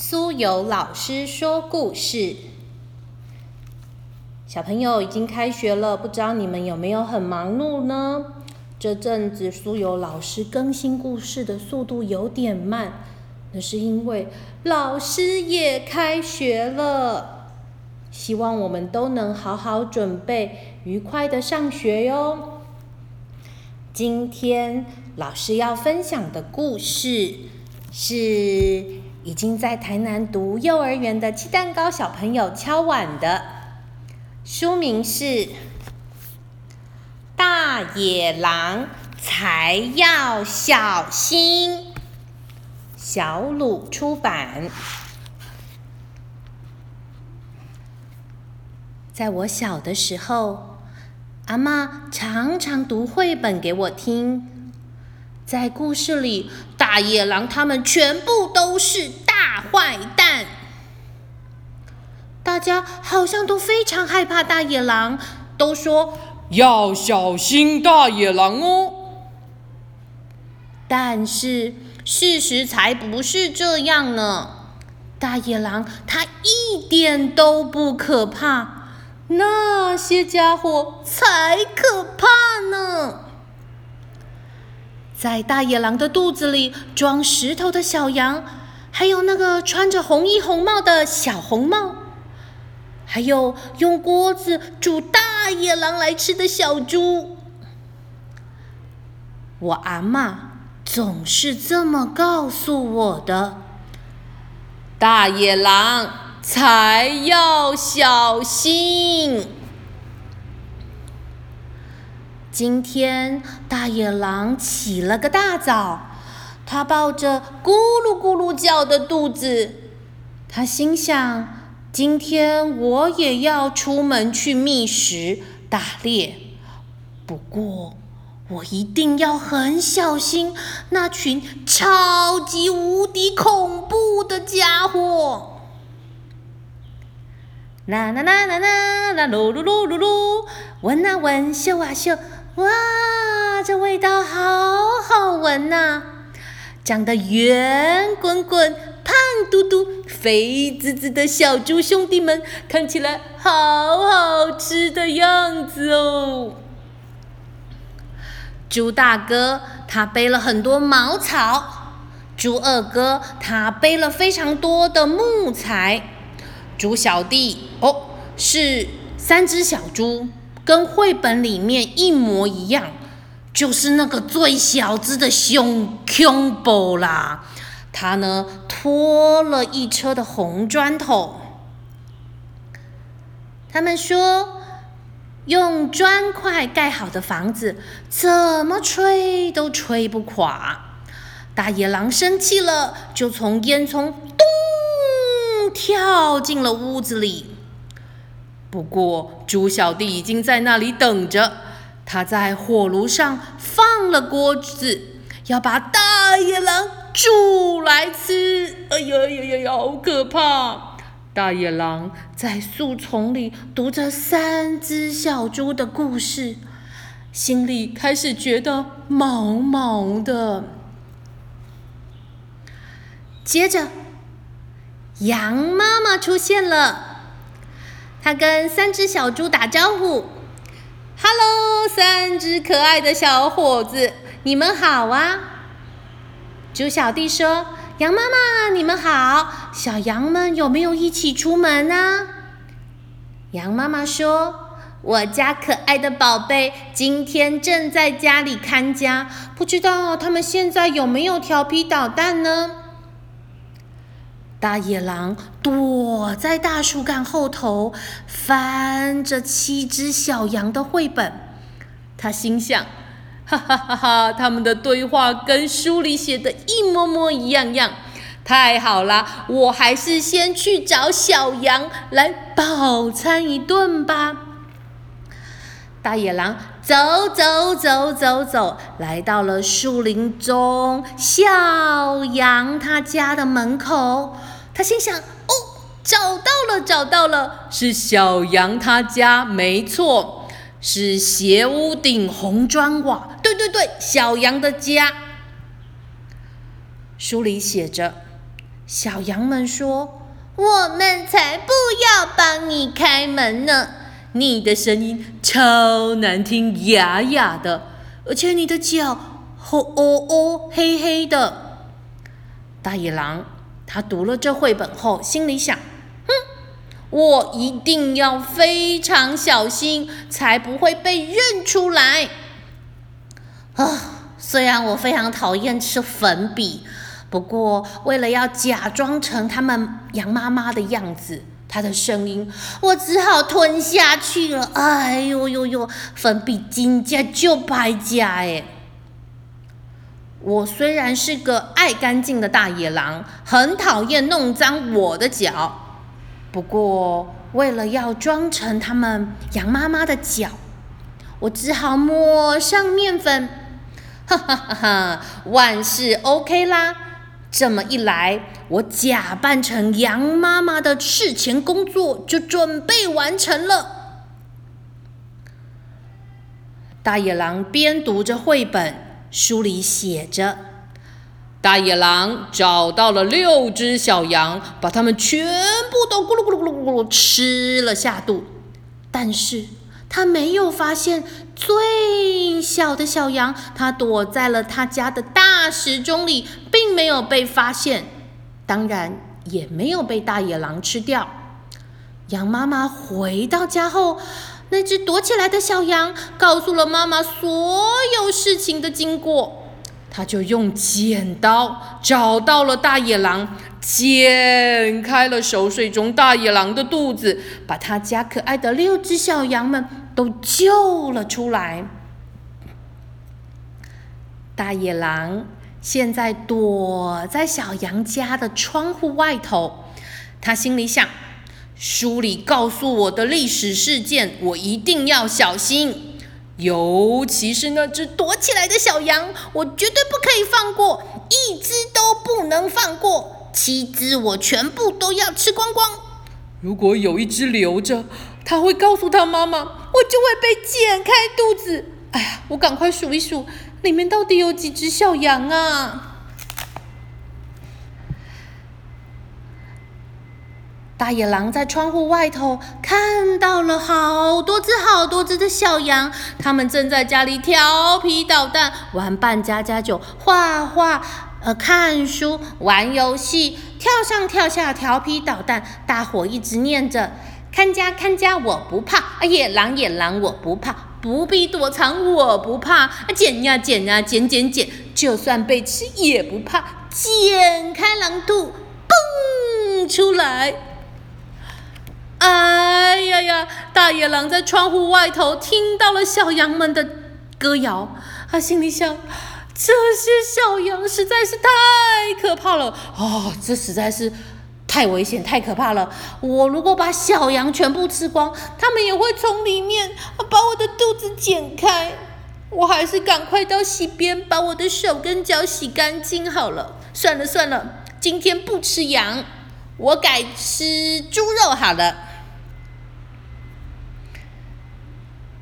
苏有老师说故事。小朋友已经开学了，不知道你们有没有很忙碌呢？这阵子苏有老师更新故事的速度有点慢，那是因为老师也开学了。希望我们都能好好准备，愉快的上学哟。今天老师要分享的故事是已经在台南读幼儿园的鸡蛋糕小朋友敲碗的，书名是《大野狼才要小心》，小鲁出版。在我小的时候。阿妈常常读绘本给我听，在故事里，大野狼他们全部都是大坏蛋，大家好像都非常害怕大野狼，都说要小心大野狼哦。但是事实才不是这样呢，大野狼它一点都不可怕。那些家伙才可怕呢！在大野狼的肚子里装石头的小羊，还有那个穿着红衣红帽的小红帽，还有用锅子煮大野狼来吃的小猪。我阿妈总是这么告诉我的：大野狼。才要小心！今天大野狼起了个大早，他抱着咕噜咕噜叫的肚子，他心想：今天我也要出门去觅食打猎，不过我一定要很小心那群超级无敌恐怖的家伙。啦啦啦啦啦啦噜噜噜噜噜，闻啊闻，嗅啊嗅，哇，这味道好好闻呐！长得圆滚滚、胖嘟嘟、肥滋滋的小猪兄弟们，看起来好好吃的样子哦。猪大哥他背了很多茅草，猪二哥他背了非常多的木材。猪小弟哦，是三只小猪，跟绘本里面一模一样，就是那个最小只的熊恐怖啦。他呢拖了一车的红砖头。他们说，用砖块盖好的房子，怎么吹都吹不垮。大野狼生气了，就从烟囱咚。跳进了屋子里。不过，猪小弟已经在那里等着。他在火炉上放了锅子，要把大野狼煮来吃。哎呀呀呀呀，好可怕！大野狼在树丛里读着三只小猪的故事，心里开始觉得毛毛的。接着。羊妈妈出现了，它跟三只小猪打招呼：“Hello，三只可爱的小伙子，你们好啊！”猪小弟说：“羊妈妈，你们好，小羊们有没有一起出门呢？”羊妈妈说：“我家可爱的宝贝今天正在家里看家，不知道他们现在有没有调皮捣蛋呢？”大野狼躲在大树干后头，翻着七只小羊的绘本。他心想：“哈哈哈哈！他们的对话跟书里写的一模模一样样，太好了！我还是先去找小羊来饱餐一顿吧。”大野狼走走走走走，来到了树林中小羊他家的门口。他心想：“哦，找到了，找到了，是小羊他家，没错，是斜屋顶、红砖瓦。对对对，小羊的家。”书里写着：“小羊们说：“我们才不要帮你开门呢！你的声音超难听，哑哑的，而且你的脚哦哦哦黑黑的。”大野狼他读了这绘本后，心里想：“哼，我一定要非常小心，才不会被认出来。”啊，虽然我非常讨厌吃粉笔。不过，为了要假装成他们羊妈妈的样子，他的声音，我只好吞下去了。哎呦呦呦，粉笔金家就败家哎！我虽然是个爱干净的大野狼，很讨厌弄脏我的脚。不过，为了要装成他们羊妈妈的脚，我只好抹上面粉。哈哈哈哈，万事 OK 啦！这么一来，我假扮成羊妈妈的事前工作就准备完成了。大野狼边读着绘本，书里写着：大野狼找到了六只小羊，把它们全部都咕噜咕噜咕噜咕噜吃了下肚，但是。他没有发现最小的小羊，它躲在了他家的大时钟里，并没有被发现，当然也没有被大野狼吃掉。羊妈妈回到家后，那只躲起来的小羊告诉了妈妈所有事情的经过。他就用剪刀找到了大野狼，剪开了熟睡中大野狼的肚子，把他家可爱的六只小羊们都救了出来。大野狼现在躲在小羊家的窗户外头，他心里想：书里告诉我的历史事件，我一定要小心。尤其是那只躲起来的小羊，我绝对不可以放过，一只都不能放过，七只我全部都要吃光光。如果有一只留着，它会告诉他妈妈，我就会被剪开肚子。哎呀，我赶快数一数，里面到底有几只小羊啊？大野狼在窗户外头看到了好多只、好多只的小羊，它们正在家里调皮捣蛋，玩扮家家酒、画画、呃看书、玩游戏，跳上跳下，调皮捣蛋。大伙一直念着：“看家 看家，我不怕；野狼野狼，我不怕；不必躲藏，我不怕；啊剪呀剪呀，剪剪剪，就算被吃也不怕。剪开狼肚，蹦出来。”哎呀呀！大野狼在窗户外头听到了小羊们的歌谣，他心里想：这些小羊实在是太可怕了哦，这实在是太危险、太可怕了。我如果把小羊全部吃光，它们也会从里面把我的肚子剪开。我还是赶快到溪边把我的手跟脚洗干净好了。算了算了，今天不吃羊，我改吃猪肉好了。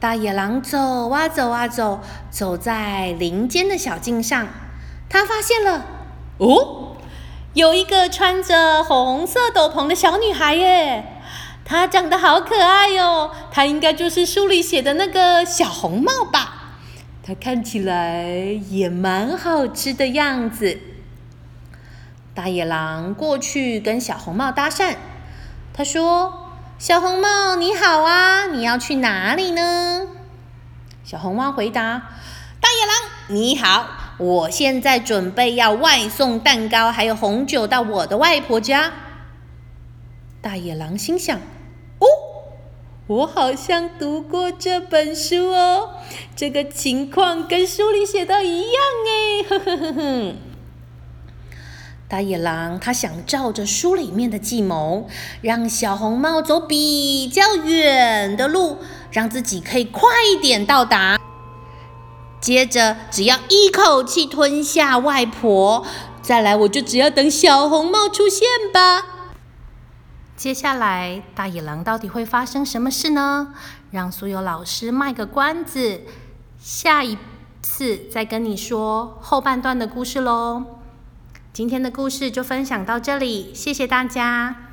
大野狼走啊走啊走，走在林间的小径上，他发现了哦，有一个穿着红色斗篷的小女孩耶，她长得好可爱哟，她应该就是书里写的那个小红帽吧？她看起来也蛮好吃的样子。大野狼过去跟小红帽搭讪，他说。小红帽，你好啊！你要去哪里呢？小红帽回答：“大野狼，你好，我现在准备要外送蛋糕还有红酒到我的外婆家。”大野狼心想：“哦，我好像读过这本书哦，这个情况跟书里写的一样哎，呵呵呵呵。”大野狼他想照着书里面的计谋，让小红帽走比较远的路，让自己可以快一点到达。接着，只要一口气吞下外婆，再来我就只要等小红帽出现吧。接下来，大野狼到底会发生什么事呢？让所有老师卖个关子，下一次再跟你说后半段的故事喽。今天的故事就分享到这里，谢谢大家。